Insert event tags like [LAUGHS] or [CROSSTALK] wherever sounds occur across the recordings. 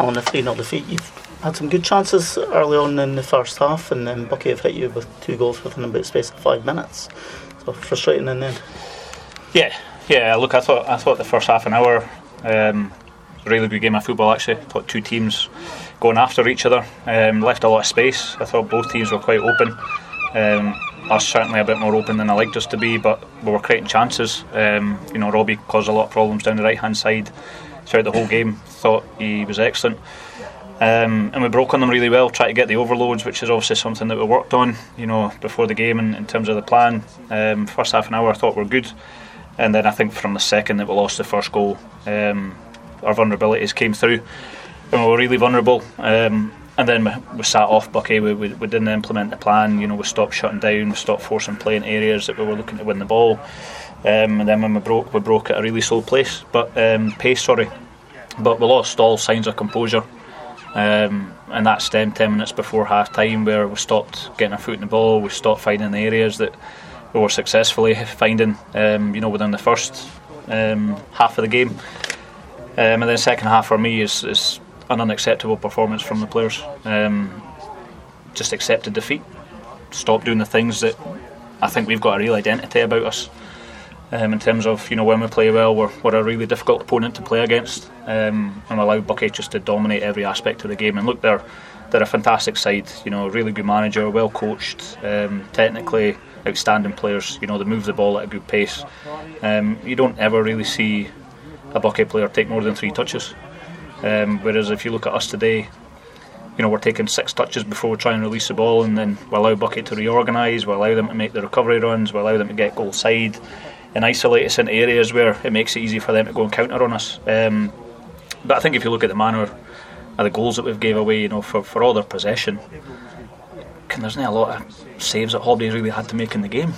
on a 3 0 defeat, you've had some good chances early on in the first half, and then Buckie have hit you with two goals within about space of five minutes. So frustrating in the end. Yeah, yeah. Look, I thought I thought the first half an hour, um, really good game of football. Actually, I thought two teams going after each other, um, left a lot of space. I thought both teams were quite open. Um, us certainly a bit more open than I liked us to be, but we were creating chances. Um, you know, Robbie caused a lot of problems down the right hand side throughout the whole game. Thought he was excellent. Um, and we broke on them really well, try to get the overloads, which is obviously something that we worked on, you know, before the game in, in terms of the plan. Um, first half an hour, I thought we were good, and then I think from the second that we lost the first goal, um, our vulnerabilities came through, and we were really vulnerable. Um, and then we, we sat off Buckie. We, we, we, didn't implement the plan. You know, we stopped shutting down. We stopped forcing play in areas that we were looking to win the ball. Um, and then when we broke, we broke at a really slow place, but um, pace. Sorry, but we lost all signs of composure. Um, and that stemmed 10 minutes before half time where we stopped getting our foot in the ball, we stopped finding the areas that we were successfully finding um, you know within the first um, half of the game. Um, and then second half for me is, is an unacceptable performance from the players. Just accepted defeat. Stopped doing the things that I think we've got a real identity about us um, in terms of you know when we play well, we're, we're a really difficult opponent to play against, um, and allow Buckie just to dominate every aspect of the game. And look, they're they're a fantastic side. You know, really good manager, well coached, um, technically outstanding players. You know, they move the ball at a good pace. Um, you don't ever really see a Buckie player take more than three touches. Um, whereas if you look at us today, you know, we're taking six touches before we try and release the ball, and then we allow Buckie to reorganise, we allow them to make the recovery runs, we allow them to get goal side and isolate us into areas where it makes it easy for them to go and counter on us. Um, but I think if you look at the manner of the goals that we've gave away, you know, for, for all their possession, there's not a lot of saves that Hobby's really had to make in the game.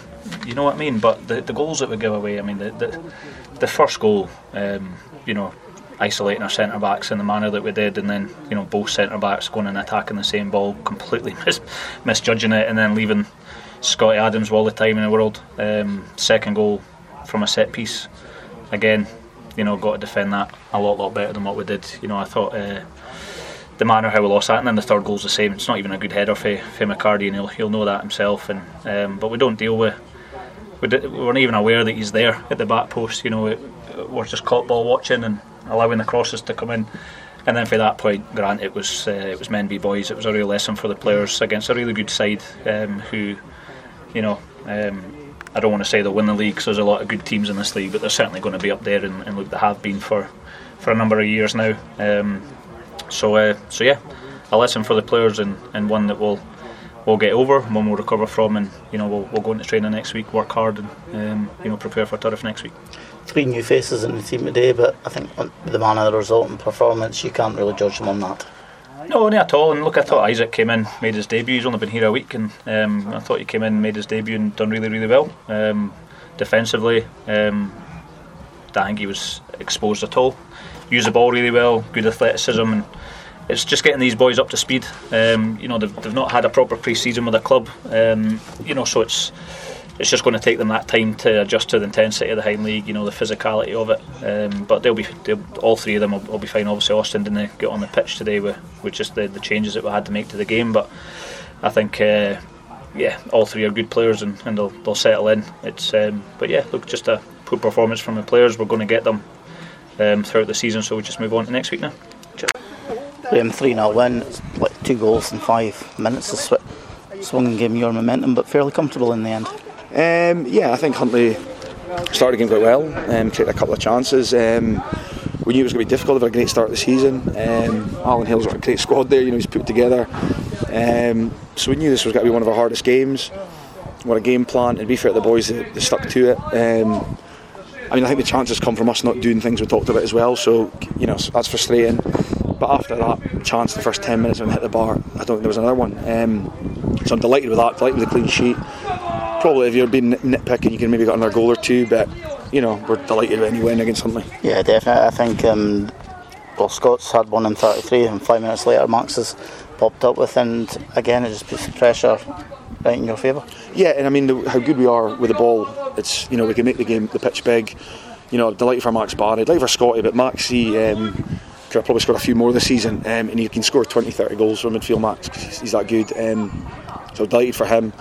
You know what I mean? But the, the goals that we give away, I mean, the the, the first goal, um, you know, isolating our centre backs in the manner that we did, and then you know both centre backs going and attacking the same ball, completely [LAUGHS] mis- misjudging it, and then leaving Scotty Adams all the time in the world. Um, second goal, from a set piece. Again, you know, got to defend that a lot, lot better than what we did. You know, I thought uh, the manner how we lost that, and then the third goal's the same. It's not even a good header for, for McCarty, and he'll, he'll know that himself. And um, but we don't deal with. We, we weren't even aware that he's there at the back post. You know, we're just caught ball watching and allowing the crosses to come in. And then for that point, Grant, it was uh, it was men be boys. It was a real lesson for the players against a really good side um, who, you know, um, I don't want to say they'll win the league because there's a lot of good teams in this league, but they're certainly going to be up there and, and look, they have been for, for a number of years now. Um, so, uh, so yeah, a lesson for the players and, and one that we'll we'll get over, one we'll recover from, and you know we'll, we'll go into training next week, work hard, and um, you know prepare for Turriff next week. Three new faces in the team today, but I think the man of the result and performance, you can't really judge them on that. No, not at all. And look, I thought Isaac came in, made his debut. He's only been here a week, and um, I thought he came in, made his debut, and done really, really well. Um, defensively, um, I don't think he was exposed at all. Used the ball really well, good athleticism, and it's just getting these boys up to speed. Um, you know, they've, they've, not had a proper pre-season with the club. Um, you know, so it's it's just going to take them that time to adjust to the intensity of the Highland League, you know, the physicality of it. Um, but they'll be, they'll, all three of them will, will, be fine. Obviously, Austin didn't get on the pitch today with, with just the, the changes that we had to make to the game. But I think, uh, yeah, all three are good players and, and they'll, they'll settle in. It's, um, but yeah, look, just a poor performance from the players. We're going to get them um, throughout the season, so we just move on to next week now. Graeme 3 0 win, like two goals in five minutes. Sw- swung and gave your momentum, but fairly comfortable in the end. Um, yeah, I think Huntly started the game quite well, um, created a couple of chances. Um, we knew it was going to be difficult. They've a great start of the season. Um, Alan Hale's got a great squad there. You know, he's put together. Um, so we knew this was going to be one of our hardest games. What a game plan, and be fair to the boys, they stuck to it. Um, I mean, I think the chances come from us not doing things we talked about as well. So you know, that's frustrating. But after that chance, the first ten minutes when we hit the bar, I don't think there was another one. Um, so I'm delighted with that. Delighted with the clean sheet probably if you're being nitpicking, you can maybe get another goal or two, but you know we're delighted with any win against something. Yeah, definitely. I think um, well, Scots had one in 33, and five minutes later, Max has popped up with, and again, it just puts pressure right in your favour. Yeah, and I mean the, how good we are with the ball. It's you know we can make the game the pitch big. You know, delighted for Max Barry, delighted for Scotty, but Maxi. Um, could have probably scored a few more this season, um, and he can score 20, 30 goals from midfield max because he's, he's, that good. Um, so delighted for him,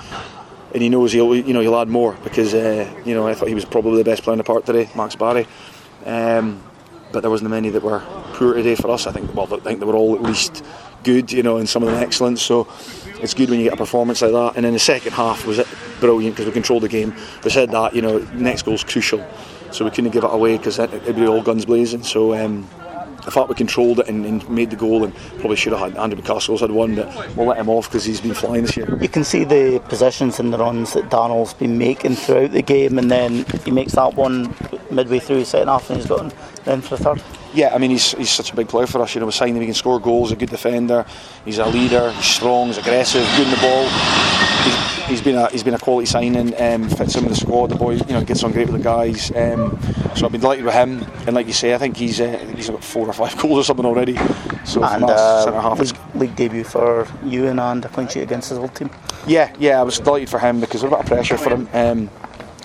and he knows he'll you know he'll add more because uh, you know I thought he was probably the best player in the park today, Max Barry. Um, but there wasn't many that were poor today for us. I think well, I think they were all at least good, you know, and some of them excellent. So it's good when you get a performance like that. And then the second half was brilliant because we controlled the game. We said that, you know, next goal's crucial, so we couldn't give it away because it'd be all guns blazing. So. Um, I fact we controlled it and, and, made the goal, and probably should have had Andrew McCaskill's had one, but we'll let him off because he's been flying this year. You can see the positions and the runs that Daniel's been making throughout the game, and then he makes that one midway through the second half, and he's got in for the third. Yeah, I mean he's, he's such a big player for us. You know, we're signing him. He can score goals. He's a good defender. He's a leader. He's strong. He's aggressive. Good in the ball. He's, been a he's been a quality signing. Um, fits in with the squad. The boy, you know, gets on great with the guys. Um, so I've been delighted with him. And like you say, I think he's uh, he's got four or five [LAUGHS] goals or something already. So and uh, half, league, league debut for you and a clean sheet against his old team. Yeah, yeah, I was delighted for him because there's a bit of pressure for him. Um,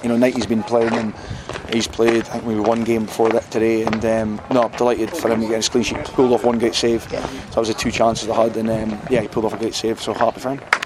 you know, Knighty's been playing and he's played, I think maybe one game before that today, and um, no, I'm delighted for him to get his clean sheet. Pulled off one great save, yeah. so that was the two chances I had, and um, yeah, he pulled off a great save, so happy for him.